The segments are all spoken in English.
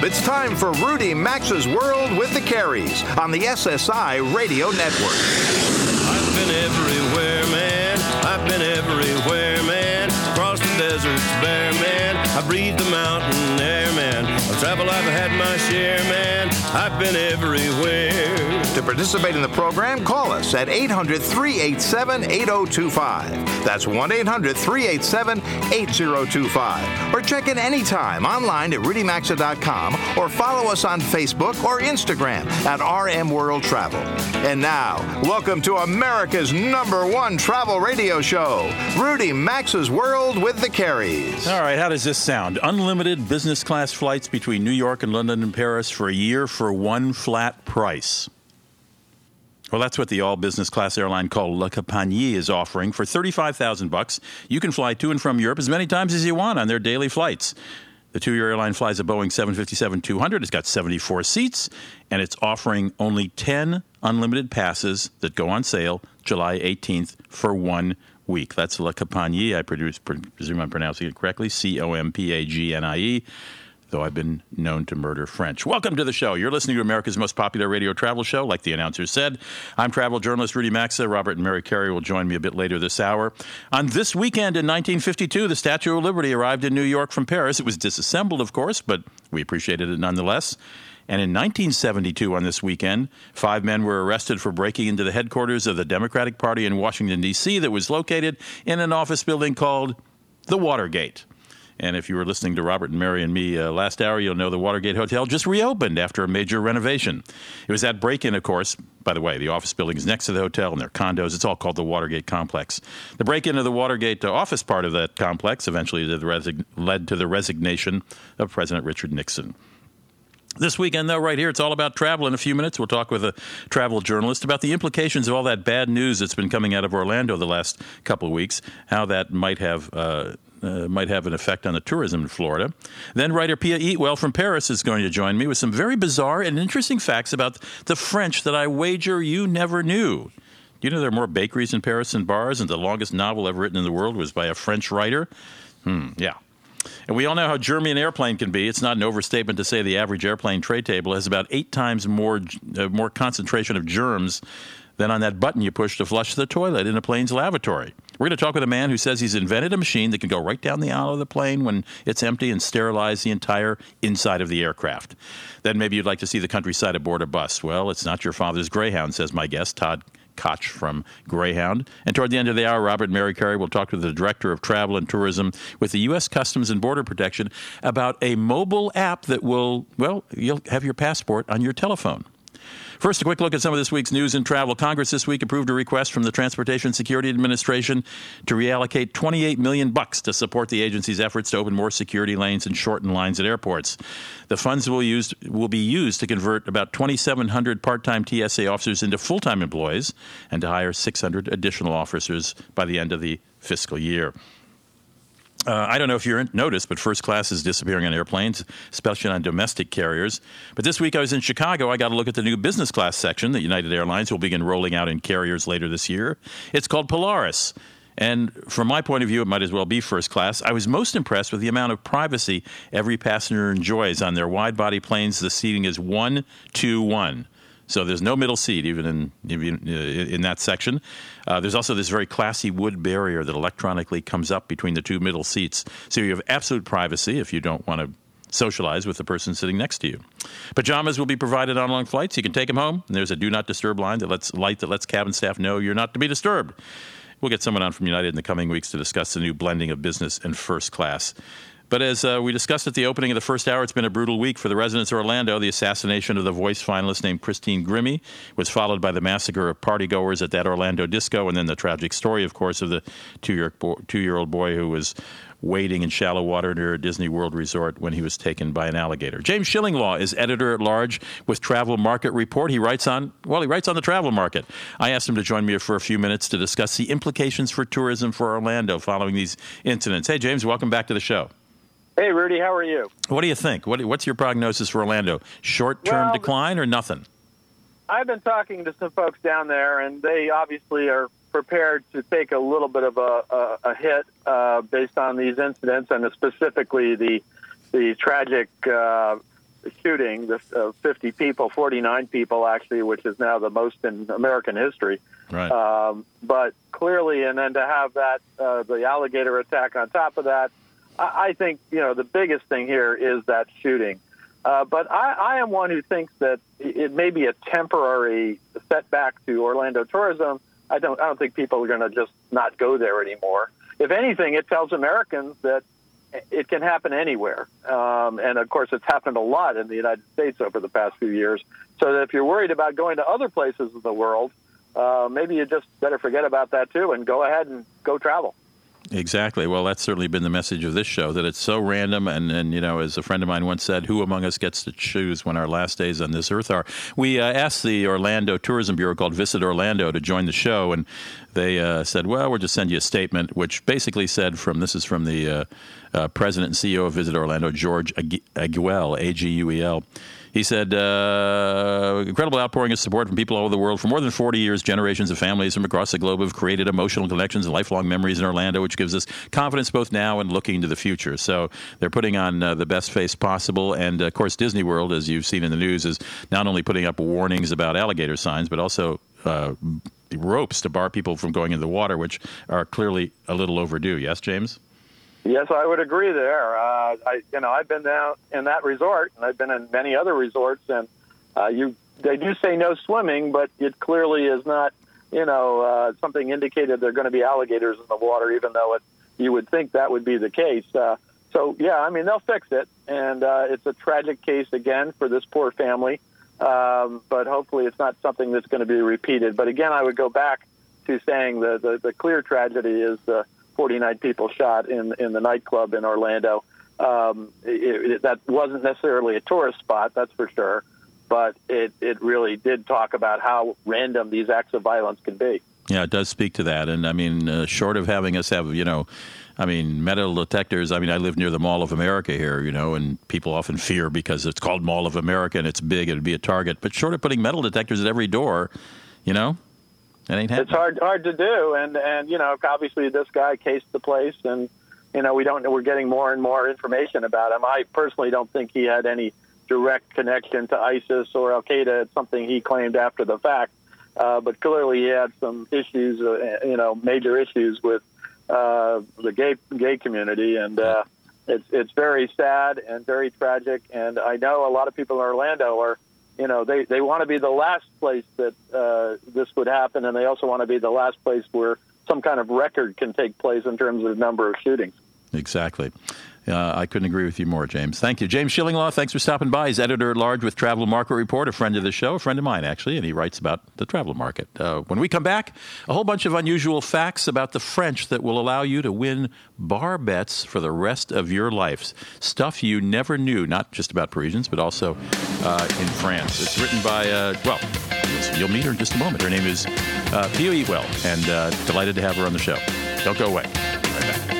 Globe, it's time for Rudy Maxa's World with the Careys on the SSI Radio Network. I've been everywhere, man. I've been everywhere, man. Across the deserts bare, man. I breathe the mountain air, man. I've traveled, I've had my share, man. I've been everywhere. To participate in the program, call us at 800 387 8025. That's 1 800 387 8025. Or check in anytime online at rudymaxa.com or follow us on Facebook or Instagram at RM World Travel. And now, welcome to America's number one travel radio show, Rudy Maxa's World with the Careys. All right, how does this sound? Unlimited business class flights between New York and London and Paris for a year for one flat price. Well, that's what the all business class airline called La Compagnie is offering for 35,000 bucks. You can fly to and from Europe as many times as you want on their daily flights. The two-year airline flies a Boeing 757-200. It's got 74 seats, and it's offering only 10 unlimited passes that go on sale July 18th for one week. That's La Compagnie. I produce, presume I'm pronouncing it correctly. C-O-M-P-A-G-N-I-E though I've been known to murder French. Welcome to the show. You're listening to America's most popular radio travel show, like the announcer said. I'm travel journalist Rudy Maxa. Robert and Mary Carey will join me a bit later this hour. On this weekend in 1952, the Statue of Liberty arrived in New York from Paris. It was disassembled, of course, but we appreciated it nonetheless. And in 1972, on this weekend, five men were arrested for breaking into the headquarters of the Democratic Party in Washington, D.C., that was located in an office building called the Watergate. And if you were listening to Robert and Mary and me uh, last hour, you'll know the Watergate Hotel just reopened after a major renovation. It was that break in, of course. By the way, the office building is next to the hotel and their condos. It's all called the Watergate Complex. The break in of the Watergate uh, office part of that complex eventually led to the resignation of President Richard Nixon. This weekend, though, right here, it's all about travel. In a few minutes, we'll talk with a travel journalist about the implications of all that bad news that's been coming out of Orlando the last couple of weeks, how that might have uh, uh, might have an effect on the tourism in Florida. Then writer Piu Eatwell from Paris is going to join me with some very bizarre and interesting facts about the French that I wager you never knew. You know there are more bakeries in Paris than bars, and the longest novel ever written in the world was by a French writer? Hmm, yeah. And we all know how germy an airplane can be. It's not an overstatement to say the average airplane tray table has about eight times more uh, more concentration of germs than on that button you push to flush the toilet in a plane's lavatory. We're going to talk with a man who says he's invented a machine that can go right down the aisle of the plane when it's empty and sterilize the entire inside of the aircraft. Then maybe you'd like to see the countryside aboard a bus. Well, it's not your father's Greyhound, says my guest, Todd Koch from Greyhound. And toward the end of the hour, Robert and Mary Carey will talk to the Director of Travel and Tourism with the U.S. Customs and Border Protection about a mobile app that will, well, you'll have your passport on your telephone. First, a quick look at some of this week's news and travel. Congress this week approved a request from the Transportation Security Administration to reallocate 28 million bucks to support the agency's efforts to open more security lanes and shorten lines at airports. The funds will, used, will be used to convert about 2,700 part-time TSA officers into full-time employees and to hire 600 additional officers by the end of the fiscal year. Uh, I don't know if you noticed, but first class is disappearing on airplanes, especially on domestic carriers. But this week I was in Chicago. I got a look at the new business class section that United Airlines will begin rolling out in carriers later this year. It's called Polaris. And from my point of view, it might as well be first class. I was most impressed with the amount of privacy every passenger enjoys on their wide body planes. The seating is one to one. So there's no middle seat even in in, in that section. Uh, there's also this very classy wood barrier that electronically comes up between the two middle seats, so you have absolute privacy if you don't want to socialize with the person sitting next to you. Pajamas will be provided on long flights. You can take them home. And there's a do not disturb line that lets light that lets cabin staff know you're not to be disturbed. We'll get someone on from United in the coming weeks to discuss the new blending of business and first class. But as uh, we discussed at the opening of the first hour, it's been a brutal week for the residents of Orlando. The assassination of the voice finalist named Christina Grimmie was followed by the massacre of partygoers at that Orlando disco, and then the tragic story, of course, of the two-year-old boy who was wading in shallow water near a Disney World resort when he was taken by an alligator. James Shillinglaw is editor at large with Travel Market Report. He writes on well, he writes on the travel market. I asked him to join me for a few minutes to discuss the implications for tourism for Orlando following these incidents. Hey, James, welcome back to the show. Hey, Rudy, how are you? What do you think? What, what's your prognosis for Orlando? Short term well, decline or nothing? I've been talking to some folks down there, and they obviously are prepared to take a little bit of a, a, a hit uh, based on these incidents and specifically the the tragic uh, shooting, the uh, 50 people, 49 people actually, which is now the most in American history. Right. Um, but clearly, and then to have that uh, the alligator attack on top of that, I, think you know the biggest thing here is that shooting. Uh, but I, I am one who thinks that it may be a temporary setback to Orlando tourism. I don't I don't think people are going to just not go there anymore. If anything, it tells Americans that it can happen anywhere. Um, and of course, it's happened a lot in the United States over the past few years. So that if you're worried about going to other places in the world, uh, maybe you just better forget about that too and go ahead and go travel. Exactly. Well, that's certainly been the message of this show that it's so random. And, and you know, as a friend of mine once said, who among us gets to choose when our last days on this earth are? We uh, asked the Orlando Tourism Bureau called Visit Orlando to join the show, and they uh, said, well, we'll just send you a statement, which basically said from this is from the uh, uh president and CEO of Visit Orlando, George Aguel, A G U E L. He said, uh, incredible outpouring of support from people all over the world. For more than 40 years, generations of families from across the globe have created emotional connections and lifelong memories in Orlando, which gives us confidence both now and looking to the future. So they're putting on uh, the best face possible. And of course, Disney World, as you've seen in the news, is not only putting up warnings about alligator signs, but also uh, ropes to bar people from going into the water, which are clearly a little overdue. Yes, James? Yes, I would agree there. Uh, I, you know, I've been down in that resort, and I've been in many other resorts, and uh, you they do say no swimming, but it clearly is not, you know, uh, something indicated there are going to be alligators in the water, even though it you would think that would be the case. Uh, so yeah, I mean they'll fix it, and uh, it's a tragic case again for this poor family, um, but hopefully it's not something that's going to be repeated. But again, I would go back to saying the the, the clear tragedy is the 49 people shot in in the nightclub in Orlando. Um, it, it, that wasn't necessarily a tourist spot, that's for sure, but it it really did talk about how random these acts of violence can be. Yeah, it does speak to that, and I mean, uh, short of having us have you know. I mean, metal detectors. I mean, I live near the Mall of America here, you know, and people often fear because it's called Mall of America and it's big, it'd be a target. But short of putting metal detectors at every door, you know, it ain't happening. It's hard hard to do, and and you know, obviously this guy cased the place, and you know, we don't know. We're getting more and more information about him. I personally don't think he had any direct connection to ISIS or Al Qaeda. It's something he claimed after the fact, uh, but clearly he had some issues, uh, you know, major issues with uh, the gay gay community, and uh, it's it's very sad and very tragic. And I know a lot of people in Orlando are you know, they, they want to be the last place that uh, this would happen, and they also want to be the last place where some kind of record can take place in terms of number of shootings. Exactly. Uh, I couldn't agree with you more, James. Thank you. James Shillinglaw, thanks for stopping by. He's editor at large with Travel Market Report, a friend of the show, a friend of mine, actually, and he writes about the travel market. Uh, when we come back, a whole bunch of unusual facts about the French that will allow you to win bar bets for the rest of your life. Stuff you never knew, not just about Parisians, but also uh, in France. It's written by, uh, well, you'll meet her in just a moment. Her name is uh, Piu Eatwell, and uh, delighted to have her on the show. Don't go away. Right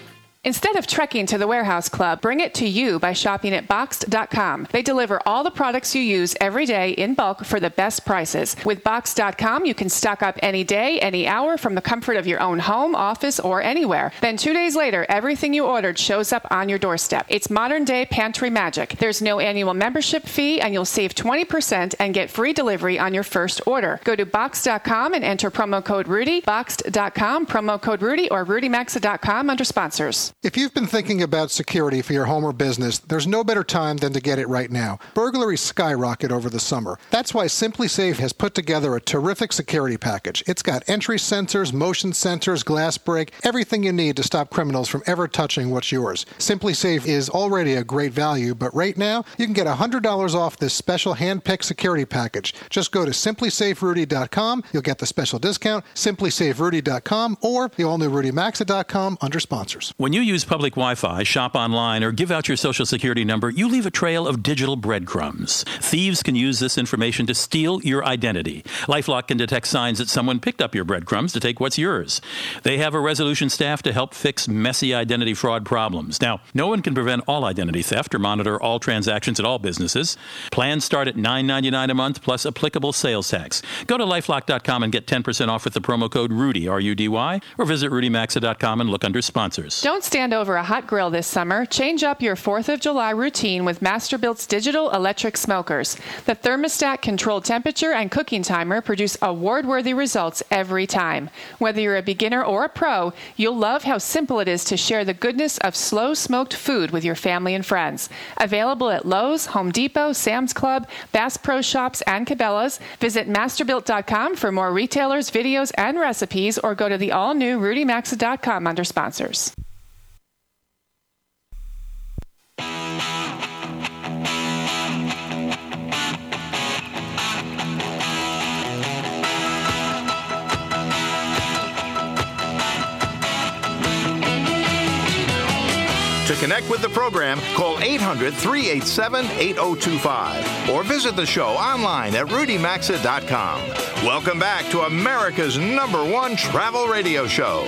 Instead of trekking to the warehouse club, bring it to you by shopping at Boxed.com. They deliver all the products you use every day in bulk for the best prices. With Boxed.com, you can stock up any day, any hour from the comfort of your own home, office, or anywhere. Then two days later, everything you ordered shows up on your doorstep. It's modern day pantry magic. There's no annual membership fee, and you'll save 20% and get free delivery on your first order. Go to Boxed.com and enter promo code Rudy, Boxed.com, promo code Rudy, or RudyMaxa.com under sponsors. If you've been thinking about security for your home or business, there's no better time than to get it right now. Burglaries skyrocket over the summer. That's why SimpliSafe has put together a terrific security package. It's got entry sensors, motion sensors, glass break, everything you need to stop criminals from ever touching what's yours. SimpliSafe is already a great value, but right now you can get $100 off this special hand-picked security package. Just go to simplisaferudy.com. You'll get the special discount, simplisaferudy.com, or the all-new rudymaxa.com under sponsors. When you you use public Wi Fi, shop online, or give out your social security number, you leave a trail of digital breadcrumbs. Thieves can use this information to steal your identity. Lifelock can detect signs that someone picked up your breadcrumbs to take what's yours. They have a resolution staff to help fix messy identity fraud problems. Now, no one can prevent all identity theft or monitor all transactions at all businesses. Plans start at $9.99 a month plus applicable sales tax. Go to lifelock.com and get 10% off with the promo code RUDY, R U D Y, or visit rudymaxa.com and look under sponsors. Don't stand over a hot grill this summer. Change up your 4th of July routine with Masterbuilt's digital electric smokers. The thermostat controlled temperature and cooking timer produce award worthy results every time. Whether you're a beginner or a pro, you'll love how simple it is to share the goodness of slow smoked food with your family and friends. Available at Lowe's, Home Depot, Sam's Club, Bass Pro Shops, and Cabela's. Visit masterbuilt.com for more retailers, videos, and recipes, or go to the all new rudymaxa.com under sponsors. To connect with the program, call 800 387 8025 or visit the show online at rudymaxa.com. Welcome back to America's number one travel radio show.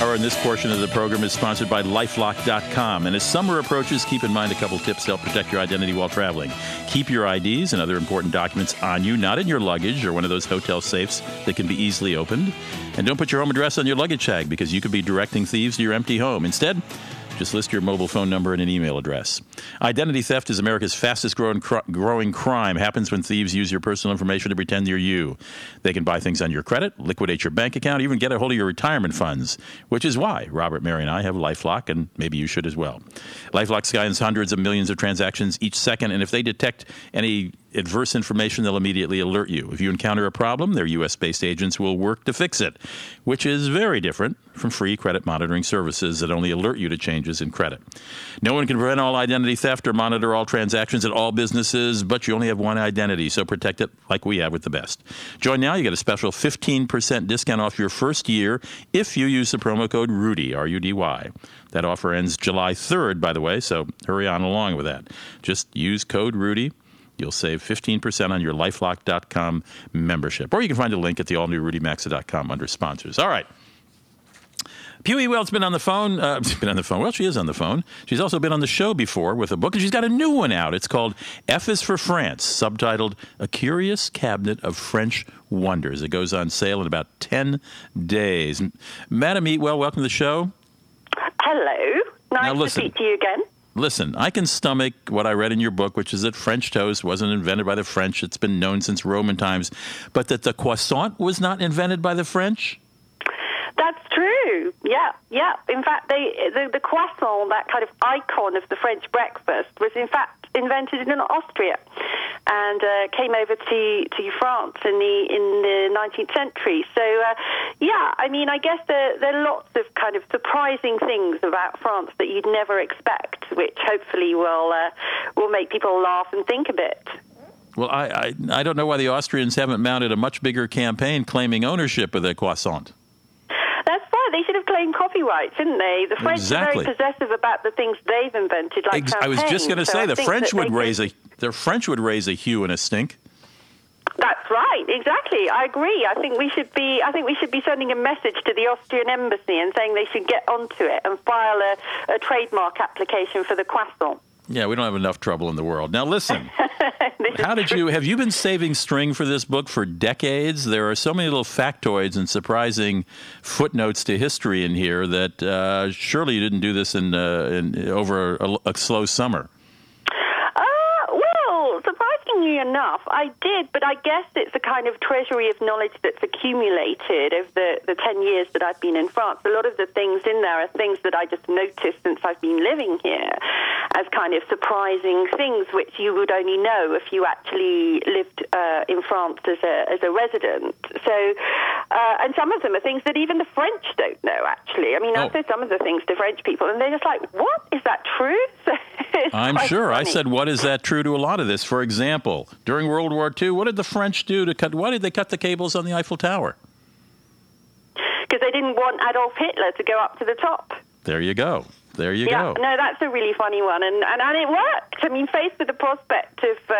Hour in this portion of the program is sponsored by lifelock.com. And as summer approaches, keep in mind a couple tips to help protect your identity while traveling. Keep your IDs and other important documents on you, not in your luggage or one of those hotel safes that can be easily opened. And don't put your home address on your luggage tag because you could be directing thieves to your empty home. Instead, just list your mobile phone number and an email address. Identity theft is America's fastest growing, cr- growing crime. Happens when thieves use your personal information to pretend you're you. They can buy things on your credit, liquidate your bank account, even get a hold of your retirement funds, which is why Robert, Mary, and I have LifeLock, and maybe you should as well. LifeLock scans hundreds of millions of transactions each second, and if they detect any adverse information, they'll immediately alert you. If you encounter a problem, their U.S. based agents will work to fix it, which is very different from free credit monitoring services that only alert you to changes in credit. No one can prevent all identity theft or monitor all transactions at all businesses, but you only have one identity, so protect it like we have with the best. Join now, you get a special 15% discount off your first year if you use the promo code RUDY, R U D Y. That offer ends July 3rd, by the way, so hurry on along with that. Just use code RUDY. You'll save 15% on your lifelock.com membership. Or you can find a link at the all new rudymaxa.com under sponsors. All right. Piu Eatwell's been on the phone. Uh, been on the phone. Well, she is on the phone. She's also been on the show before with a book, and she's got a new one out. It's called F is for France, subtitled A Curious Cabinet of French Wonders. It goes on sale in about 10 days. Madam Eatwell, welcome to the show. Hello. Nice Now, to speak to you again. Listen, I can stomach what I read in your book, which is that French toast wasn't invented by the French. It's been known since Roman times. But that the croissant was not invented by the French? That's true. Yeah, yeah. In fact, they, the, the croissant, that kind of icon of the French breakfast, was in fact invented in Austria and uh, came over to, to France in the in the 19th century. So, uh, yeah, I mean, I guess there, there are lots of kind of surprising things about France that you'd never expect, which hopefully will uh, will make people laugh and think a bit. Well, I, I, I don't know why the Austrians haven't mounted a much bigger campaign claiming ownership of the croissant. They should have claimed copyright, shouldn't they? The French Exactly. are very possessive about the things they've invented, like Ex- I was just going to. So say the French would raise could- a the French would raise a hue and a stink. That's right. Exactly. I agree. I think we should be. I think we should be sending a message to the Austrian embassy and saying they should get onto it and file a, a trademark application for the croissant. Yeah, we don't have enough trouble in the world. Now, listen. How did you have you been saving string for this book for decades? There are so many little factoids and surprising footnotes to history in here that uh, surely you didn't do this in, uh, in over a, a slow summer. Surprisingly enough, I did, but I guess it's a kind of treasury of knowledge that's accumulated over the, the 10 years that I've been in France. A lot of the things in there are things that I just noticed since I've been living here as kind of surprising things which you would only know if you actually lived uh, in France as a, as a resident. So, uh, and some of them are things that even the French don't know, actually. I mean, Oh. I've said some of the things to French people, and they're just like, what? Is that true? So I'm sure. I said, what is that true to a lot of this? For example, during World War II, what did the French do to cut? Why did they cut the cables on the Eiffel Tower? because they didn't want Adolf Hitler to go up to the top. There you go. There you yeah, go. no, that's a really funny one, and, and, and it worked. I mean, faced with the prospect of uh,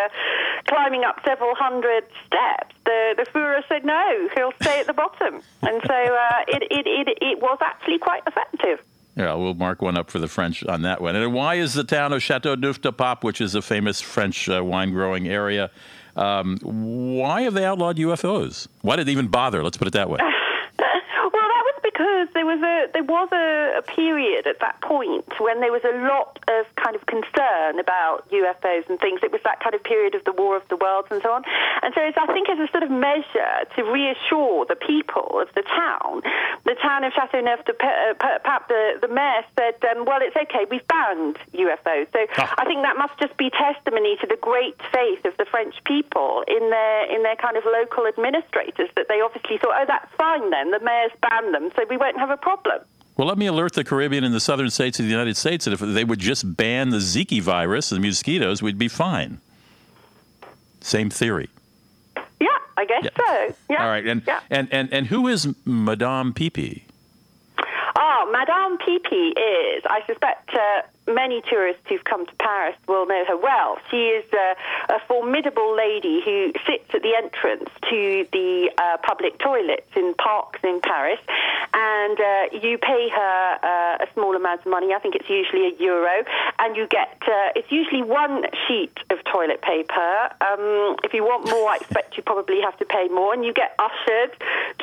climbing up several hundred steps, the the Führer said no, he'll stay at the bottom, and so uh, it, it, it it was actually quite effective. Yeah, we'll mark one up for the French on that one. And why is the town of Chateau Neuf de Pape, which is a famous French uh, wine growing area, um, why have they outlawed UFOs? Why did they even bother? Let's put it that way. well, that was because there was a there was a, a, period at that point when there was a lot of kind of concern about UFOs and things. It was that kind of period of the War of the Worlds and so on. And so, I think, as a sort of measure to reassure the people of the town, the town of Châteauneuf de Pape, the, the mayor said, um, "Well, it's okay. We've banned UFOs." So oh. I think that must just be testimony to the great faith of the French people in their in their kind of local administrators that they obviously thought, "Oh, that's fine then. The mayor's banned them, so we won't have a problem." Well, let me alert the Caribbean and the southern states of the United States that if they would just ban the Zika virus, and the mosquitoes, we'd be fine. Same theory. Yeah, I guess yeah. so. Yeah. All right. And, yeah. and, and, and who is Madame Pipi? Oh, Madame Pipi is, I suspect, uh, many tourists who've come to Paris will know her well. She is uh, a formidable lady who sits at the entrance to the uh, public toilets in parks in Paris, and uh, you pay her uh, a small amount of money. I think it's usually a euro, and you get uh, it's usually one sheet of toilet paper. Um, if you want more, I expect you probably have to pay more, and you get ushered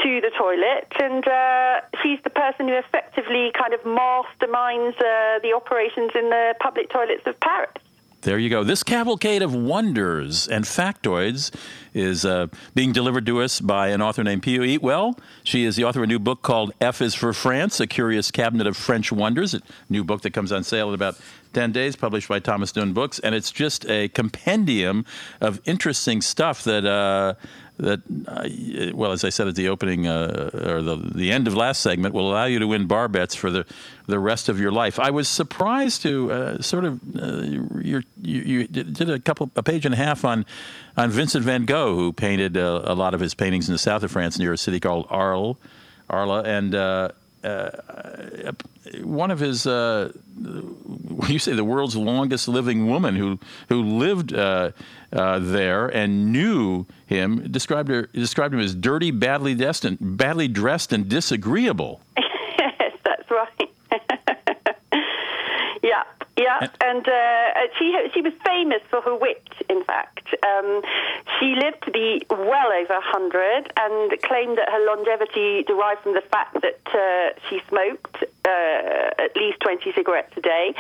to the toilet, and uh, she's the person who effectively kind of masterminds the operations in the public toilets of Paris. There you go. This cavalcade of wonders and factoids is uh, being delivered to us by an author named Piu Eatwell. She is the author of a new book called F is for France, A Curious Cabinet of French Wonders, a new book that comes on sale in about 10 days, published by Thomas Dunne Books. And it's just a compendium of interesting stuff that. Uh, that, uh, well, as I said at the opening uh, or the the end of last segment, will allow you to win bar bets for the the rest of your life. I was surprised to uh, sort of uh, you you did a couple a page and a half on on Vincent Van Gogh, who painted uh, a lot of his paintings in the south of France near a city called Arles, Arles, and uh, one of his uh, you say the world's longest living woman who who lived uh, uh, there and knew him described her described him as dirty, badly dressed, and badly dressed and disagreeable. yes, that's right. yeah. Yeah, and uh, she she was famous for her wit. In fact, um, she lived to be well over hundred, and claimed that her longevity derived from the fact that uh, she smoked uh, at least 20 cigarettes a day.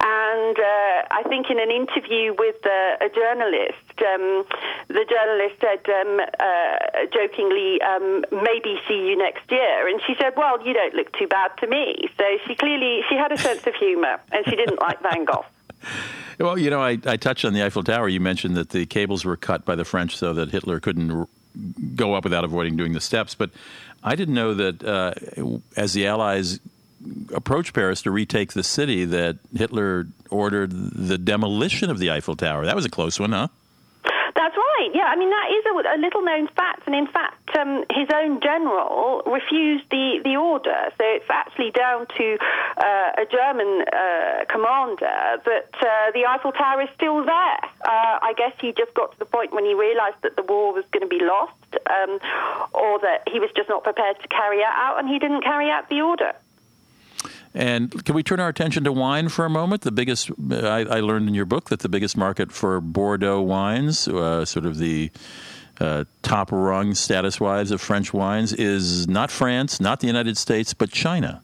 And uh, I think in an interview with uh, a journalist, um, the journalist said um, uh, jokingly, um, maybe see you next year. And she said, well, you don't look too bad to me. So she clearly, she had a sense of humor and she didn't like Van Gogh. Well, you know, I, I touched on the Eiffel Tower. You mentioned that the cables were cut by the French so that Hitler couldn't r- go up without avoiding doing the steps. But I didn't know that uh, as the Allies approach Paris to retake the city that Hitler ordered the demolition of the Eiffel Tower. That was a close one, huh? That's right. Yeah, I mean that is a, a little known fact, and in fact, um, his own general refused the, the order. So it's actually down to uh, a German uh, commander that uh, the Eiffel Tower is still there. Uh, I guess he just got to the point when he realised that the war was going to be lost, um, or that he was just not prepared to carry it out, and he didn't carry out the order. And can we turn our attention to wine for a moment? The biggest, I, I learned in your book that the biggest market for Bordeaux wines, uh, sort of the uh, top rung status wise of French wines, is not France, not the United States, but China.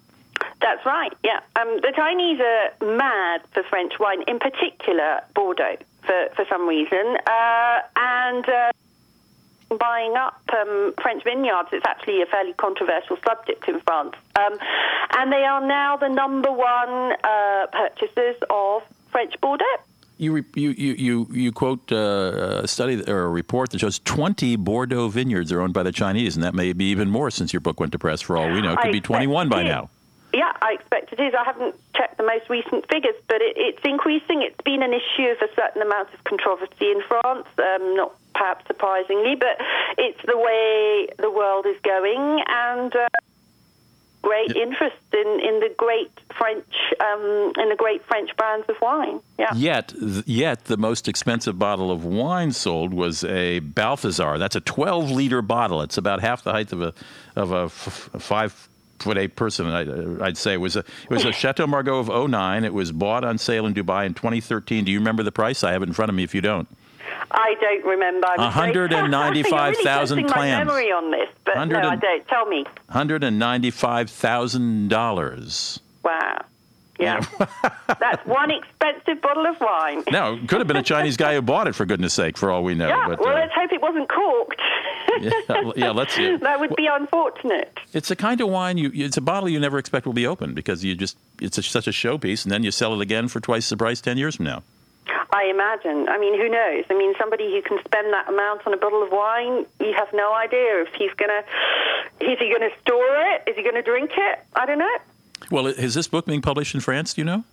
That's right, yeah. Um, the Chinese are mad for French wine, in particular Bordeaux, for, for some reason. Uh, and uh, buying up um, French vineyards. It's actually a fairly controversial subject in France. Um, and they are now the number one uh, purchasers of French Bordeaux. You, you, you, you, quote uh, a study or a report that shows 20 Bordeaux vineyards are owned by the Chinese, and that may be even more since your book went to press for all we know. It could I be 21 by now. Yeah, I expect it is. I haven't checked the most recent figures, but it, it's increasing. It's been an issue of a certain amount of controversy in France, um, not perhaps surprisingly, but it's the way the world is going. And uh, great interest in, in the great French um, in the great French brands of wine. Yeah. Yet, yet the most expensive bottle of wine sold was a Balthazar. That's a 12 liter bottle. It's about half the height of a of a f- five foot a person. I, uh, would say it was a it was a Chateau Margaux of 09. It was bought on sale in Dubai in 2013. Do you remember the price? I have it in front of me. If you don't. I don't remember. One hundred and ninety-five thousand really clams. My memory on this, but no, I don't. Tell me. Hundred and ninety-five thousand dollars. Wow. Yeah. That's one expensive bottle of wine. no, could have been a Chinese guy who bought it, for goodness sake, for all we know. Yeah, but, well, uh, let's hope it wasn't corked. yeah, yeah, let's see. that would be unfortunate. It's a kind of wine, you, it's a bottle you never expect will be opened because you just, it's a, such a showpiece, and then you sell it again for twice the price 10 years from now. I imagine. I mean, who knows? I mean, somebody who can spend that amount on a bottle of wine, you have no idea if he's gonna. Is he going to store it? Is he going to drink it? I don't know. Well, is this book being published in France? Do you know?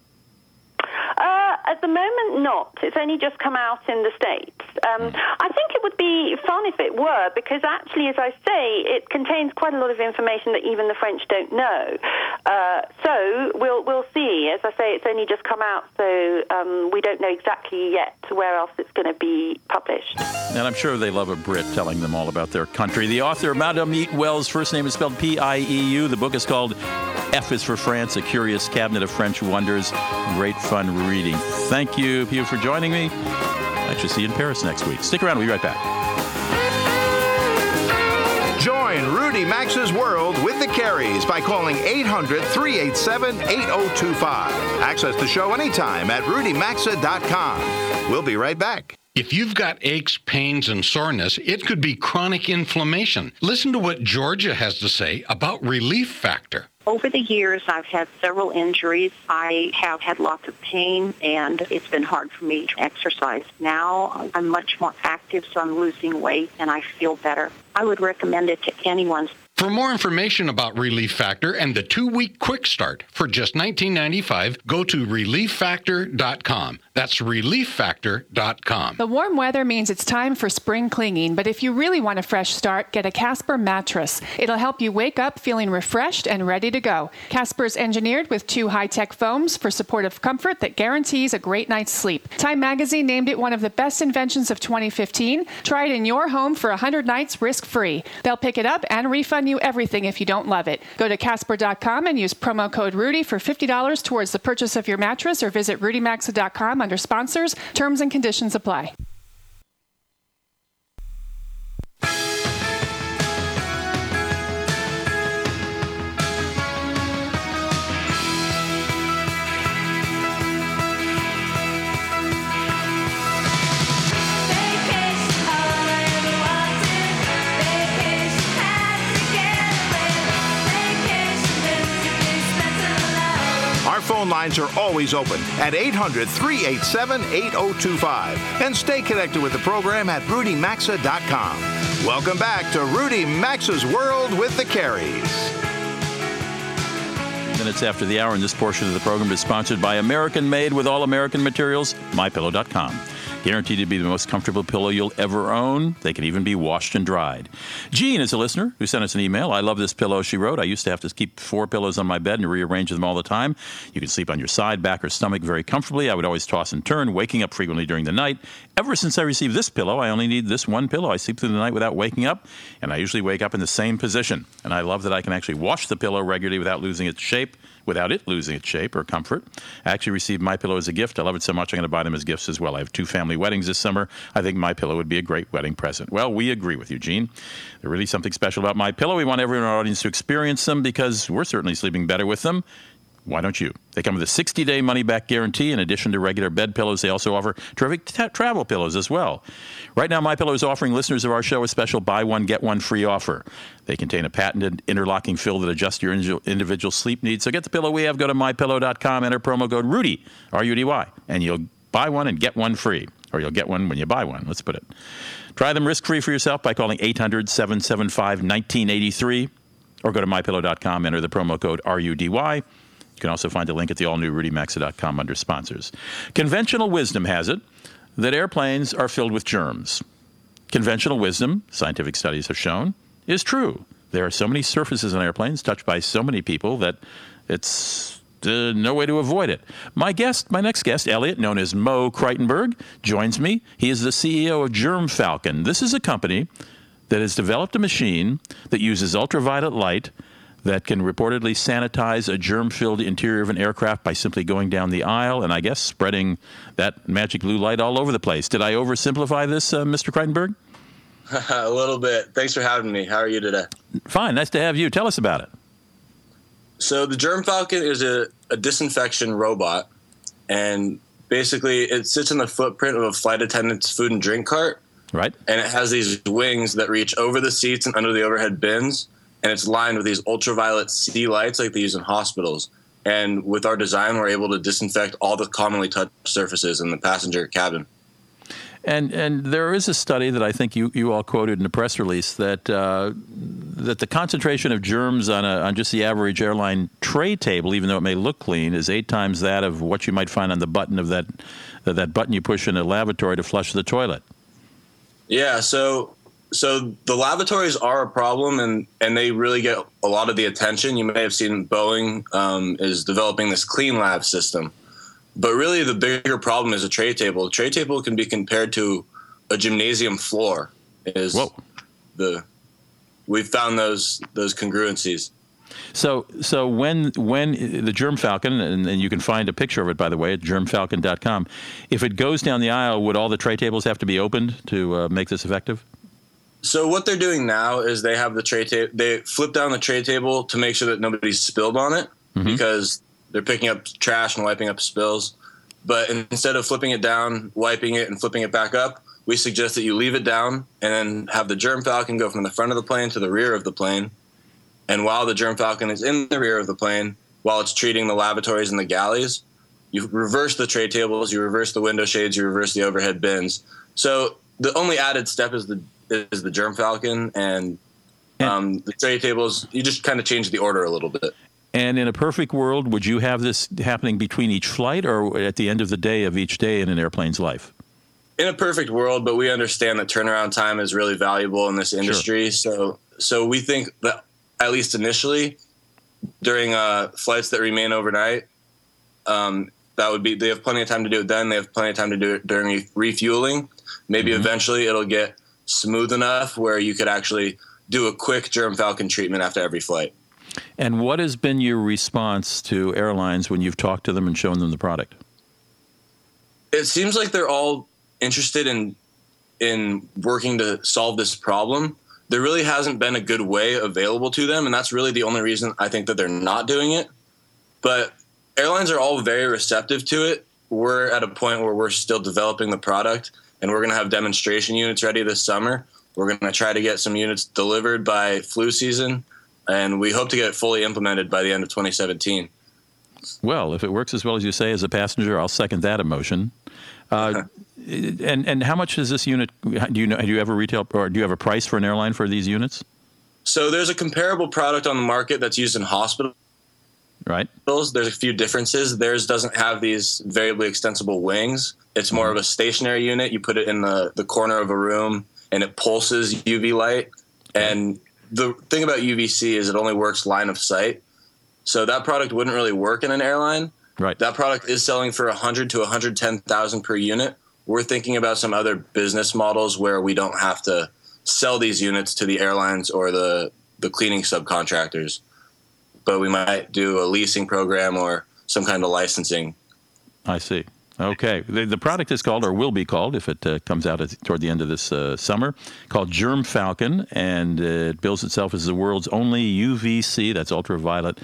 Uh, at the moment, not. It's only just come out in the States. Um, I think it would be fun if it were, because actually, as I say, it contains quite a lot of information that even the French don't know. Uh, so we'll we'll see. As I say, it's only just come out, so um, we don't know exactly yet where else it's going to be published. And I'm sure they love a Brit telling them all about their country. The author, Madame Eatwell's first name is spelled P-I-E-U. The book is called F is for France, A Curious Cabinet of French Wonders. Great fun reading. Thank you, Piu, for joining me. I should see you in Paris next week. Stick around, we'll be right back. Join Rudy Maxa's World with the Careys by calling 800 387 8025. Access the show anytime at rudymaxa.com. We'll be right back. If you've got aches, pains, and soreness, it could be chronic inflammation. Listen to what Georgia has to say about Relief Factor. Over the years, I've had several injuries. I have had lots of pain, and it's been hard for me to exercise. Now I'm much more active, so I'm losing weight, and I feel better. I would recommend it to anyone. For more information about Relief Factor and the two-week quick start for just $19.95, go to relieffactor.com. That's relieffactor.com. The warm weather means it's time for spring cleaning, but if you really want a fresh start, get a Casper mattress. It'll help you wake up feeling refreshed and ready to go. Casper's engineered with two high-tech foams for supportive comfort that guarantees a great night's sleep. Time magazine named it one of the best inventions of 2015. Try it in your home for 100 nights risk-free. They'll pick it up and refund you everything if you don't love it. Go to Casper.com and use promo code Rudy for $50 towards the purchase of your mattress or visit RudyMaxa.com under sponsors. Terms and conditions apply. Lines are always open at 800 387 8025. And stay connected with the program at rudymaxa.com. Welcome back to Rudy Maxa's World with the Careys. Minutes after the hour, and this portion of the program is sponsored by American Made with all American materials, MyPillow.com. Guaranteed to be the most comfortable pillow you'll ever own. They can even be washed and dried. Jean is a listener who sent us an email. I love this pillow, she wrote. I used to have to keep four pillows on my bed and rearrange them all the time. You can sleep on your side, back, or stomach very comfortably. I would always toss and turn, waking up frequently during the night. Ever since I received this pillow, I only need this one pillow. I sleep through the night without waking up, and I usually wake up in the same position. And I love that I can actually wash the pillow regularly without losing its shape without it losing its shape or comfort. I actually received My Pillow as a gift. I love it so much I'm going to buy them as gifts as well. I have two family weddings this summer. I think My Pillow would be a great wedding present. Well, we agree with you, Gene. There's really something special about My Pillow. We want everyone in our audience to experience them because we're certainly sleeping better with them. Why don't you? They come with a 60 day money back guarantee. In addition to regular bed pillows, they also offer terrific t- travel pillows as well. Right now, My Pillow is offering listeners of our show a special buy one, get one free offer. They contain a patented interlocking fill that adjusts your individual sleep needs. So get the pillow we have, go to mypillow.com, enter promo code RUDY, R U D Y, and you'll buy one and get one free. Or you'll get one when you buy one, let's put it. Try them risk free for yourself by calling 800 775 1983 or go to mypillow.com, enter the promo code RUDY. You can also find a link at the all new rudymaxa.com under sponsors. Conventional wisdom has it that airplanes are filled with germs. Conventional wisdom, scientific studies have shown, is true. There are so many surfaces on airplanes touched by so many people that it's uh, no way to avoid it. My guest, my next guest, Elliot, known as Mo Kreitenberg, joins me. He is the CEO of Germ Falcon. This is a company that has developed a machine that uses ultraviolet light that can reportedly sanitize a germ filled interior of an aircraft by simply going down the aisle and I guess spreading that magic blue light all over the place. Did I oversimplify this, uh, Mr. Kreitenberg? a little bit. Thanks for having me. How are you today? Fine. Nice to have you. Tell us about it. So, the Germ Falcon is a, a disinfection robot, and basically, it sits in the footprint of a flight attendant's food and drink cart. Right. And it has these wings that reach over the seats and under the overhead bins and it's lined with these ultraviolet C lights like they use in hospitals. And with our design, we're able to disinfect all the commonly touched surfaces in the passenger cabin. And and there is a study that I think you, you all quoted in the press release that uh, that the concentration of germs on a, on just the average airline tray table, even though it may look clean, is eight times that of what you might find on the button of that that button you push in a lavatory to flush the toilet. Yeah, so so the lavatories are a problem and and they really get a lot of the attention you may have seen boeing um, is developing this clean lab system but really the bigger problem is a tray table a tray table can be compared to a gymnasium floor is Whoa. the we've found those those congruencies so, so when when the Germ Falcon, and, and, you can find a picture of it, by the way, at germfalcon.com. If it goes down the aisle, would all the tray tables have to be opened to uh, make this effective? So what they're doing now is they have the tray table. They flip down the tray table to make sure that nobody's spilled on it mm-hmm. because they're picking up trash and wiping up spills. But instead of flipping it down, wiping it, and flipping it back up, we suggest that you leave it down and then have the germ falcon go from the front of the plane to the rear of the plane. And while the germ falcon is in the rear of the plane, while it's treating the lavatories and the galleys, you reverse the tray tables, you reverse the window shades, you reverse the overhead bins. So the only added step is the is the Germ Falcon, and um, the tray tables. You just kind of change the order a little bit. And in a perfect world, would you have this happening between each flight, or at the end of the day of each day in an airplane's life? In a perfect world, but we understand that turnaround time is really valuable in this industry. Sure. So, so we think that at least initially, during uh, flights that remain overnight, um, that would be they have plenty of time to do it. Then they have plenty of time to do it during refueling. Maybe mm-hmm. eventually it'll get smooth enough where you could actually do a quick germ falcon treatment after every flight. And what has been your response to airlines when you've talked to them and shown them the product? It seems like they're all interested in in working to solve this problem. There really hasn't been a good way available to them, and that's really the only reason I think that they're not doing it. But airlines are all very receptive to it. We're at a point where we're still developing the product and we're going to have demonstration units ready this summer. We're going to try to get some units delivered by flu season, and we hope to get it fully implemented by the end of 2017. Well, if it works as well as you say as a passenger, I'll second that emotion. Uh, and and how much is this unit? Do you know? Do you have a retail or do you have a price for an airline for these units? So there's a comparable product on the market that's used in hospitals. Right. There's a few differences. Theirs doesn't have these variably extensible wings. It's more of a stationary unit. You put it in the, the corner of a room and it pulses UV light. And the thing about UVC is it only works line of sight. So that product wouldn't really work in an airline. Right. That product is selling for 100 to 110,000 per unit. We're thinking about some other business models where we don't have to sell these units to the airlines or the the cleaning subcontractors. But we might do a leasing program or some kind of licensing. I see. Okay. The, the, product is called, or will be called, if it uh, comes out at, toward the end of this uh, summer, called Germ Falcon, and uh, it bills itself as the world's only UVC, that's ultraviolet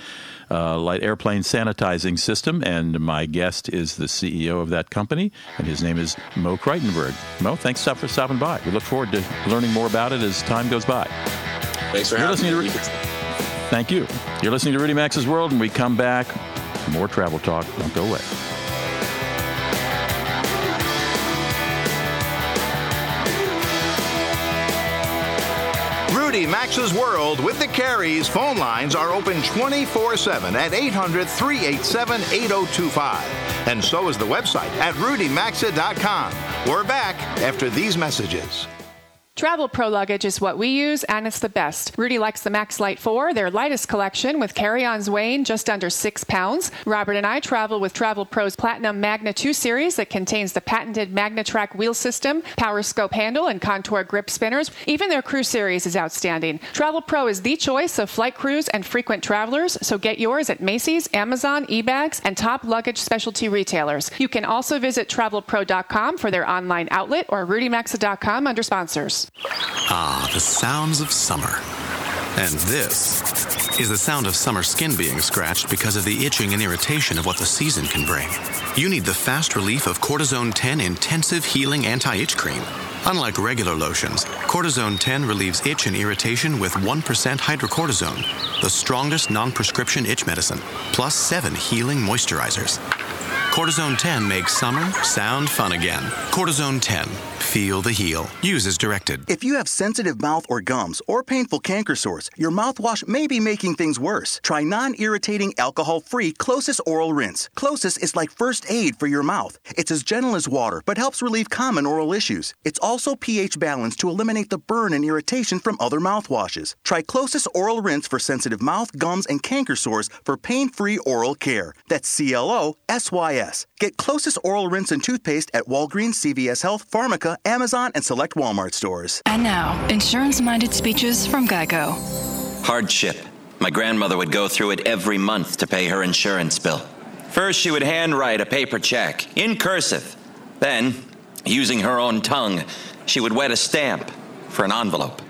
uh, light airplane sanitizing system. And my guest is the CEO of that company, and his name is Mo Kreitenberg. Mo, thanks for stopping by. We look forward to learning more about it as time goes by. Thanks for You're having me. Thank you. You're listening to Rudy Maxa's World, and we come back. More travel talk. Don't go away. Rudy Maxa's World with the Careys phone lines are open 24 7 at 800 387 8025. And so is the website at rudymaxa.com. We're back after these messages. Travel Pro luggage is what we use, and it's the best. Rudy likes the Maxlite 4, their lightest collection, with carry ons weighing just under six pounds. Robert and I travel with Travel Pro's Platinum Magna 2 series that contains the patented MagnaTrack wheel system, power scope handle, and contour grip spinners. Even their crew series is outstanding. Travel Pro is the choice of flight crews and frequent travelers, so get yours at Macy's, Amazon, eBags, and top luggage specialty retailers. You can also visit travelpro.com for their online outlet or rudymaxa.com under sponsors. Ah, the sounds of summer. And this is the sound of summer skin being scratched because of the itching and irritation of what the season can bring. You need the fast relief of Cortisone 10 Intensive Healing Anti Itch Cream. Unlike regular lotions, Cortisone 10 relieves itch and irritation with 1% hydrocortisone, the strongest non prescription itch medicine, plus seven healing moisturizers. Cortisone 10 makes summer sound fun again. Cortisone 10. Feel the heal. Use as directed. If you have sensitive mouth or gums or painful canker sores, your mouthwash may be making things worse. Try non irritating, alcohol free CloSYS Oral Rinse. CloSYS is like first aid for your mouth. It's as gentle as water, but helps relieve common oral issues. It's also pH balanced to eliminate the burn and irritation from other mouthwashes. Try CloSYS Oral Rinse for sensitive mouth, gums, and canker sores for pain free oral care. That's C L O S Y S. Get CloSYS Oral Rinse and Toothpaste at Walgreens, CVS Health, Pharmaca, Amazon, and select Walmart stores. And now, insurance minded speeches from Geico. Hardship. My grandmother would go through it every month to pay her insurance bill. First, she would handwrite a paper check in cursive. Then, using her own tongue, she would wet a stamp for an envelope.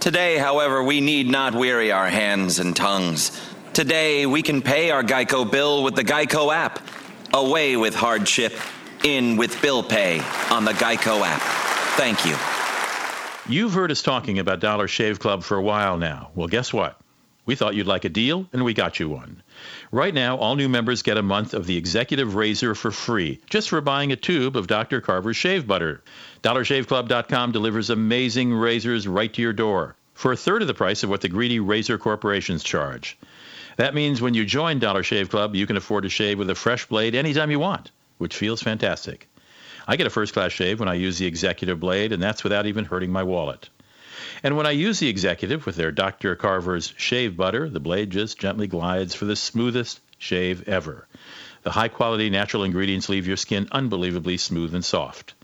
Today, however, we need not weary our hands and tongues. Today, we can pay our Geico bill with the Geico app. Away with hardship, in with bill pay on the Geico app. Thank you. You've heard us talking about Dollar Shave Club for a while now. Well, guess what? We thought you'd like a deal, and we got you one. Right now, all new members get a month of the Executive Razor for free, just for buying a tube of Dr. Carver's shave butter. DollarShaveClub.com delivers amazing razors right to your door for a third of the price of what the greedy razor corporations charge. That means when you join Dollar Shave Club, you can afford to shave with a fresh blade anytime you want, which feels fantastic. I get a first class shave when I use the executive blade, and that's without even hurting my wallet. And when I use the executive with their Dr. Carver's shave butter, the blade just gently glides for the smoothest shave ever. The high quality natural ingredients leave your skin unbelievably smooth and soft.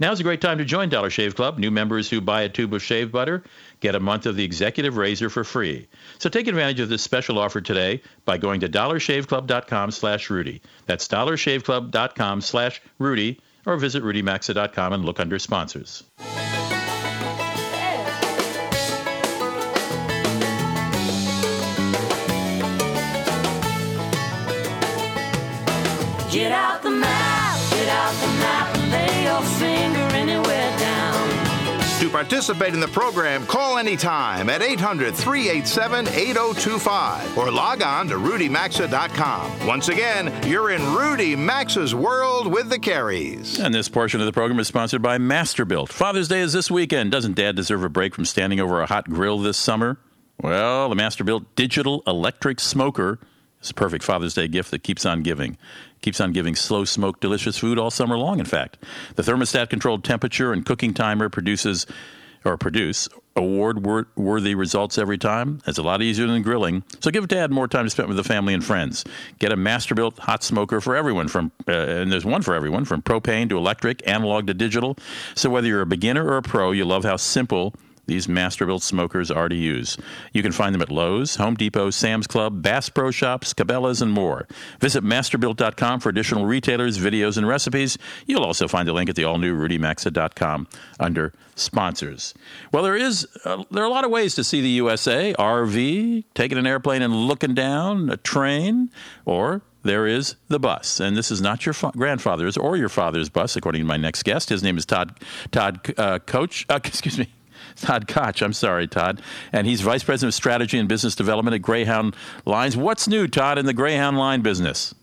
Now's a great time to join Dollar Shave Club. New members who buy a tube of shave butter get a month of the executive razor for free. So take advantage of this special offer today by going to dollarshaveclub.com slash Rudy. That's dollarshaveclub.com slash Rudy or visit rudymaxa.com and look under sponsors. Participate in the program, call anytime at 800 387 8025 or log on to rudymaxa.com. Once again, you're in Rudy Maxa's world with the Careys. And this portion of the program is sponsored by Masterbuilt. Father's Day is this weekend. Doesn't Dad deserve a break from standing over a hot grill this summer? Well, the Masterbuilt digital electric smoker is a perfect Father's Day gift that keeps on giving. Keeps on giving slow smoked delicious food all summer long, in fact. The thermostat controlled temperature and cooking timer produces or produce award worthy results every time. It's a lot easier than grilling. So give Dad more time to spend with the family and friends. Get a Masterbuilt hot smoker for everyone from uh, and there's one for everyone from propane to electric, analog to digital. So whether you're a beginner or a pro, you love how simple these Masterbuilt smokers are to use. You can find them at Lowe's, Home Depot, Sam's Club, Bass Pro Shops, Cabela's, and more. Visit masterbuilt.com for additional retailers, videos, and recipes. You'll also find a link at the all-new rudymaxa.com under sponsors. Well, there is uh, there are a lot of ways to see the USA: RV, taking an airplane and looking down, a train, or there is the bus, and this is not your fa- grandfather's or your father's bus, according to my next guest. His name is Todd Todd uh, Coach. Uh, excuse me. Todd Koch. I'm sorry, Todd. And he's Vice President of Strategy and Business Development at Greyhound Lines. What's new, Todd, in the Greyhound line business?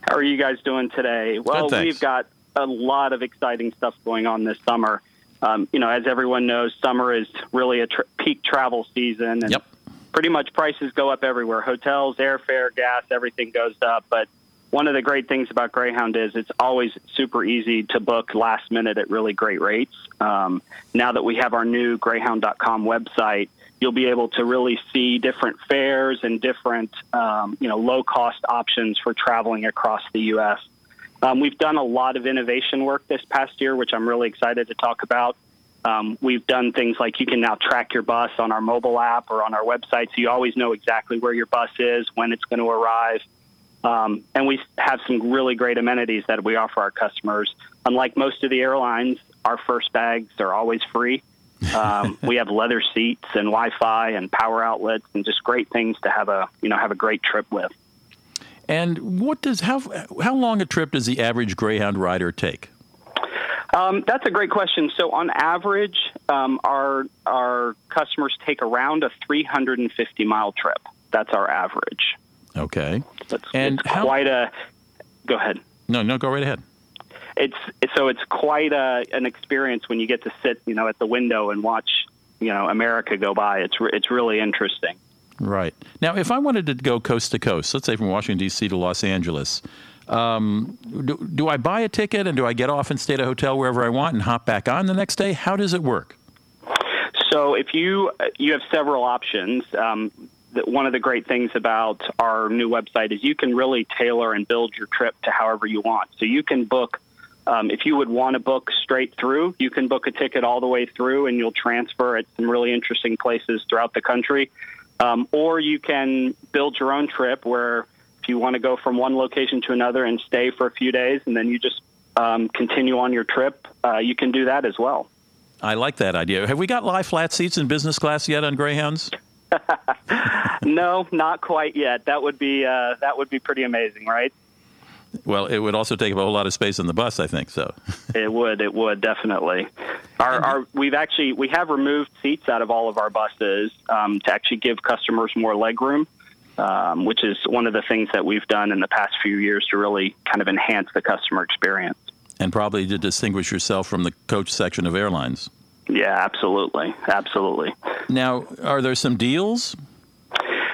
How are you guys doing today? Well, Good, we've got a lot of exciting stuff going on this summer. Um, you know, as everyone knows, summer is really a tr- peak travel season, and yep. pretty much prices go up everywhere. Hotels, airfare, gas, everything goes up. But one of the great things about Greyhound is it's always super easy to book last minute at really great rates. Um, now that we have our new Greyhound.com website, you'll be able to really see different fares and different, um, you know, low cost options for traveling across the U.S. Um, we've done a lot of innovation work this past year, which I'm really excited to talk about. Um, we've done things like you can now track your bus on our mobile app or on our website, so you always know exactly where your bus is, when it's going to arrive. Um, and we have some really great amenities that we offer our customers. Unlike most of the airlines, our first bags are always free. Um, we have leather seats and Wi-Fi and power outlets and just great things to have a you know have a great trip with. And what does how how long a trip does the average Greyhound rider take? Um, that's a great question. So, on average, um, our our customers take around a 350 mile trip. That's our average. Okay. That's and it's quite a. Go ahead. No, no, go right ahead. It's so it's quite a, an experience when you get to sit, you know, at the window and watch, you know, America go by. It's re- it's really interesting. Right. Now, if I wanted to go coast to coast, let's say from Washington, D.C. to Los Angeles, um, do, do I buy a ticket and do I get off and stay at a hotel wherever I want and hop back on the next day? How does it work? So if you you have several options. Um, one of the great things about our new website is you can really tailor and build your trip to however you want. So you can book. Um, if you would want to book straight through, you can book a ticket all the way through, and you'll transfer at some really interesting places throughout the country. Um, or you can build your own trip where if you want to go from one location to another and stay for a few days, and then you just um, continue on your trip, uh, you can do that as well. I like that idea. Have we got lie flat seats in business class yet on Greyhounds? no, not quite yet. That would be uh, that would be pretty amazing, right? Well, it would also take up a whole lot of space on the bus, I think. So it would, it would definitely. Our, our we've actually we have removed seats out of all of our buses um, to actually give customers more legroom, um, which is one of the things that we've done in the past few years to really kind of enhance the customer experience. And probably to distinguish yourself from the coach section of airlines. Yeah, absolutely, absolutely. Now, are there some deals?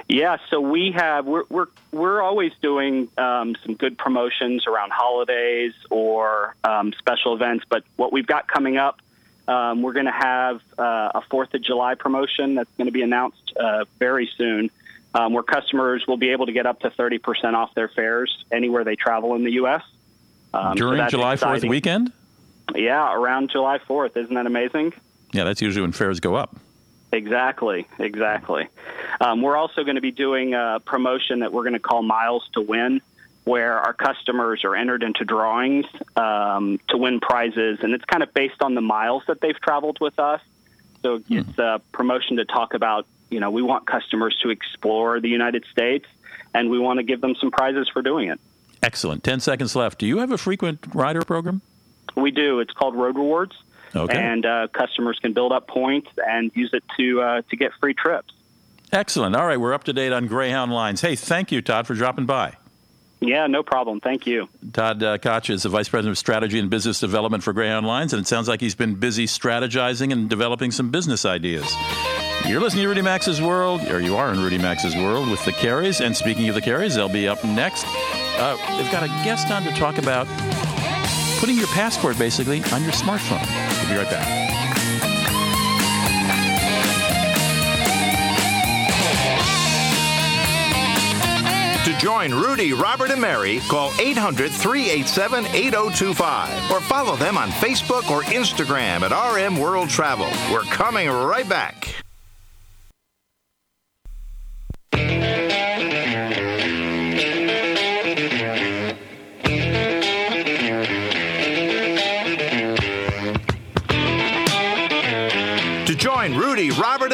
Yeah, so we have we're we're we're always doing um, some good promotions around holidays or um, special events. But what we've got coming up, um, we're going to have uh, a Fourth of July promotion that's going to be announced uh, very soon, um, where customers will be able to get up to thirty percent off their fares anywhere they travel in the U.S. Um, During so July Fourth weekend. Yeah, around July Fourth. Isn't that amazing? Yeah, that's usually when fares go up. Exactly, exactly. Um, we're also going to be doing a promotion that we're going to call Miles to Win, where our customers are entered into drawings um, to win prizes, and it's kind of based on the miles that they've traveled with us. So Hmm. it's a promotion to talk about, you know, we want customers to explore the United States, and we want to give them some prizes for doing it. Excellent. Ten seconds left. Do you have a frequent rider program? We do. It's called Road Rewards. Okay. And uh, customers can build up points and use it to uh, to get free trips. Excellent. All right, we're up to date on Greyhound lines. Hey, thank you, Todd, for dropping by. Yeah, no problem. Thank you. Todd uh, Koch is the Vice President of Strategy and Business Development for Greyhound Lines, and it sounds like he's been busy strategizing and developing some business ideas. You're listening to Rudy Maxa's World, or you are in Rudy Maxa's World with the Careys. And speaking of the Careys, they'll be up next. Uh, they've got a guest on to talk about putting your passport basically on your smartphone. We'll be right back. To join Rudy, Robert, and Mary, call 800 387 8025 or follow them on Facebook or Instagram at RM World Travel. We're coming right back.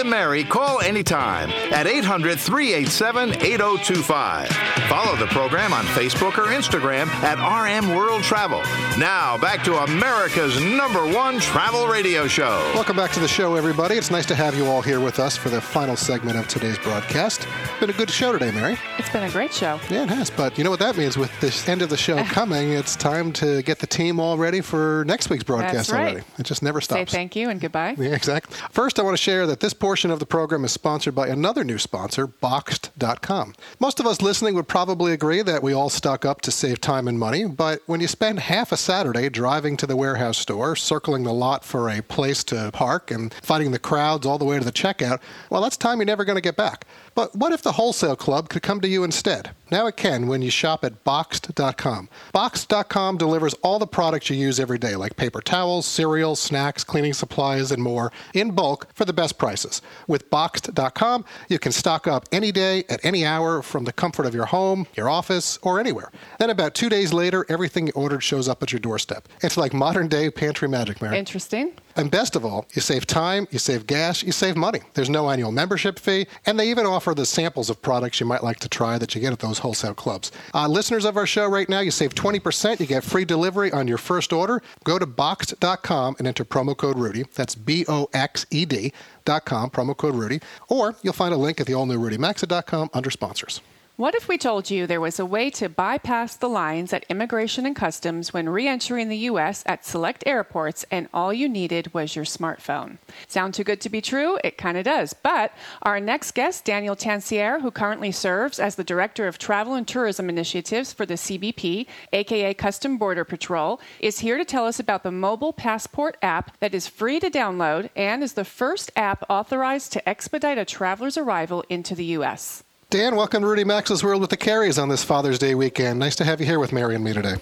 Rudy, Robert, Mary, call anytime at 800 387 8025. Follow the program on Facebook or Instagram at RM World Travel. Now, back to America's number one travel radio show. Welcome back to the show, everybody. It's nice to have you all here with us for the final segment of today's broadcast. Been a good show today, Mary. It's been a great show. Yeah, it has. But you know what that means? With this end of the show coming, it's time to get the team all ready for next week's broadcast That's right. already. It just never Say stops. thank you and goodbye. Yeah, exactly. First, I want to share that this portion portion of the program is sponsored by another new sponsor, Boxed.com. Most of us listening would probably agree that we all stock up to save time and money, but when you spend half a Saturday driving to the warehouse store, circling the lot for a place to park, and fighting the crowds all the way to the checkout, well, that's time you're never going to get back. But what if the wholesale club could come to you instead? Now it can when you shop at Boxed.com. Boxed.com delivers all the products you use every day, like paper towels, cereal, snacks, cleaning supplies, and more, in bulk for the best prices. With Boxed.com, you can stock up any day, at any hour, from the comfort of your home, your office, or anywhere. Then about two days later, everything you ordered shows up at your doorstep. It's like modern day pantry magic, Mary. Interesting. And best of all, you save time, you save gas, you save money. There's no annual membership fee, and they even offer the samples of products you might like to try that you get at those wholesale clubs. Uh, listeners of our show right now, you save 20%. You get free delivery on your first order. Go to boxed.com and enter promo code Rudy. That's B O X E D.com, promo code Rudy, or you'll find a link at the all new RudyMaxa.com under sponsors. What if we told you there was a way to bypass the lines at Immigration and Customs when re entering the U.S. at select airports and all you needed was your smartphone? Sound too good to be true? It kind of does. But our next guest, Daniel Tanciar, who currently serves as the Director of Travel and Tourism Initiatives for the CBP, aka Custom Border Patrol, is here to tell us about the mobile passport app that is free to download and is the first app authorized to expedite a traveler's arrival into the U.S. Dan, welcome to Rudy Maxa's World with the Careys on this Father's Day weekend. Nice to have you here with Mary and me today.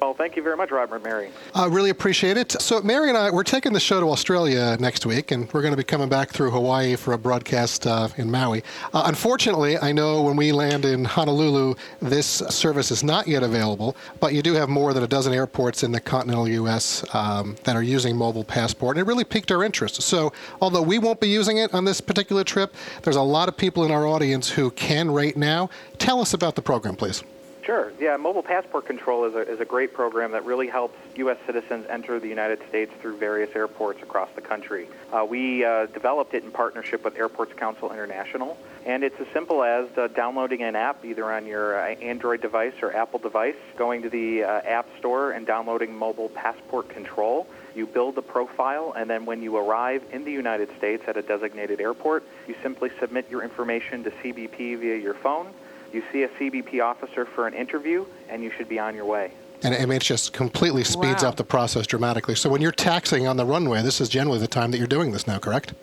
Well, thank you very much, Robert and Mary. I really appreciate it. So, Mary and I, we're taking the show to Australia next week, and we're going to be coming back through Hawaii for a broadcast uh, in Maui. Uh, unfortunately, I know when we land in Honolulu, this service is not yet available, but you do have more than a dozen airports in the continental U.S. Um, that are using mobile passport, and it really piqued our interest. So, although we won't be using it on this particular trip, there's a lot of people in our audience who can right now. Tell us about the program, please. Sure. Yeah, Mobile Passport Control is a, is a great program that really helps U.S. citizens enter the United States through various airports across the country. Uh, we uh, developed it in partnership with Airports Council International, and it's as simple as uh, downloading an app either on your uh, Android device or Apple device, going to the uh, App Store and downloading Mobile Passport Control. You build a profile, and then when you arrive in the United States at a designated airport, you simply submit your information to CBP via your phone you see a CBP officer for an interview, and you should be on your way. And I it just completely speeds Wow. up the process dramatically. So when you're taxing on the runway, this is generally the time that you're doing this now, correct?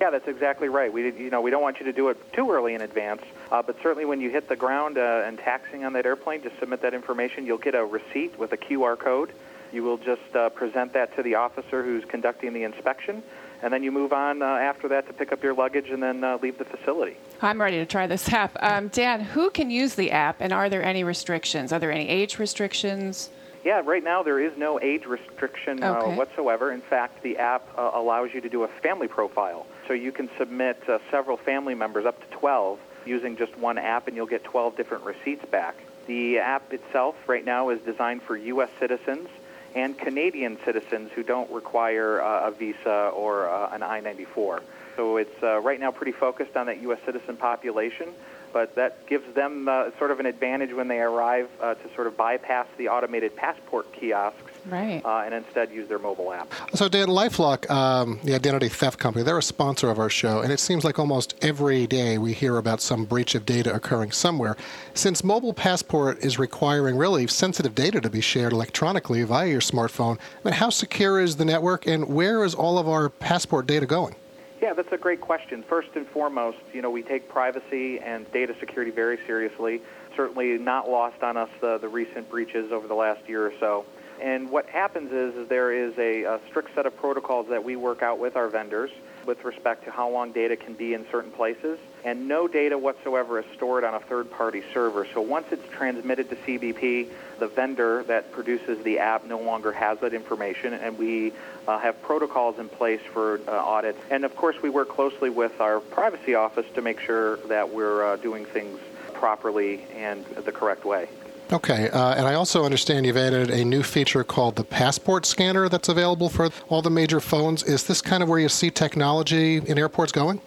Yeah, that's exactly right. We, you know, we don't want you to do it too early in advance, uh, but certainly when you hit the ground uh, and taxing on that airplane, just submit that information. You'll get a receipt with a QR code. You will just uh, present that to the officer who's conducting the inspection, and then you move on uh, after that to pick up your luggage and then uh, leave the facility. I'm ready to try this app. Um, Dan, who can use the app, and are there any restrictions? Are there any age restrictions? Yeah, right now there is no age restriction uh, Okay. whatsoever. In fact, the app uh, allows you to do a family profile. So you can submit uh, several family members, up to 12, using just one app, and you'll get 12 different receipts back. The app itself right now is designed for U.S. citizens and Canadian citizens who don't require uh, a visa or uh, an I-94. So it's uh, right now pretty focused on that U.S. citizen population, but that gives them uh, sort of an advantage when they arrive uh, to sort of bypass the automated passport kiosks Right. uh, and instead use their mobile app. So, Dan, Lifelock, um, the identity theft company, they're a sponsor of our show, and it seems like almost every day we hear about some breach of data occurring somewhere. Since Mobile Passport is requiring really sensitive data to be shared electronically via your smartphone, I mean, how secure is the network, and where is all of our passport data going? Yeah, that's a great question. First and foremost, you know, we take privacy and data security very seriously. Certainly not lost on us the, the recent breaches over the last year or so. And what happens is, is there is a, a strict set of protocols that we work out with our vendors with respect to how long data can be in certain places. And no data whatsoever is stored on a third-party server. So once it's transmitted to CBP, the vendor that produces the app no longer has that information, and we uh, have protocols in place for uh, audits. And of course, we work closely with our privacy office to make sure that we're uh, doing things properly and the correct way. Okay, uh, and I also understand you've added a new feature called the passport scanner that's available for all the major phones. Is this kind of where you see technology in airports going?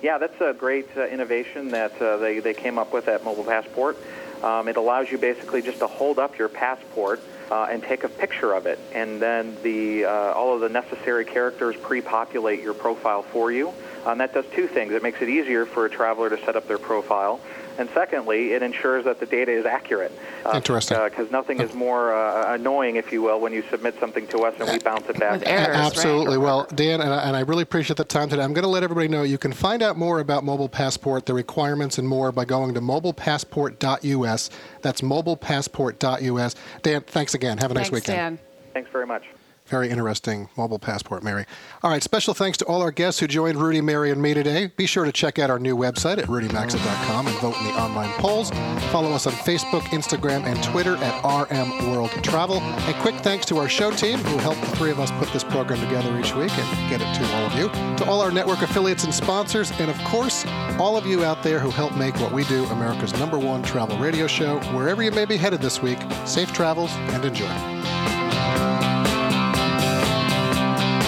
Yeah, that's a great uh, innovation that uh, they, they came up with at Mobile Passport. Um, it allows you basically just to hold up your passport uh, and take a picture of it, and then the uh, all of the necessary characters pre-populate your profile for you. Um, that does two things. It makes it easier for a traveler to set up their profile. And secondly, it ensures that the data is accurate. Uh, Interesting. Because nothing is more uh, annoying, if you will, when you submit something to us and we bounce it back. Absolutely. Well, Dan, and I, and I really appreciate the time today. I'm going to let everybody know you can find out more about Mobile Passport, the requirements, and more by going to mobilepassport.us. That's mobilepassport.us. Dan, thanks again. Have a nice Thanks, weekend. Dan. Thanks very much. Very interesting mobile passport, Mary. All right, special thanks to all our guests who joined Rudy, Mary, and me today. Be sure to check out our new website at rudymaxa.com and vote in the online polls. Follow us on Facebook, Instagram, and Twitter at RM World Travel. A quick thanks to our show team who helped the three of us put this program together each week and get it to all of you. To all our network affiliates and sponsors, and of course, all of you out there who help make what we do America's number one travel radio show. Wherever you may be headed this week, safe travels and enjoy.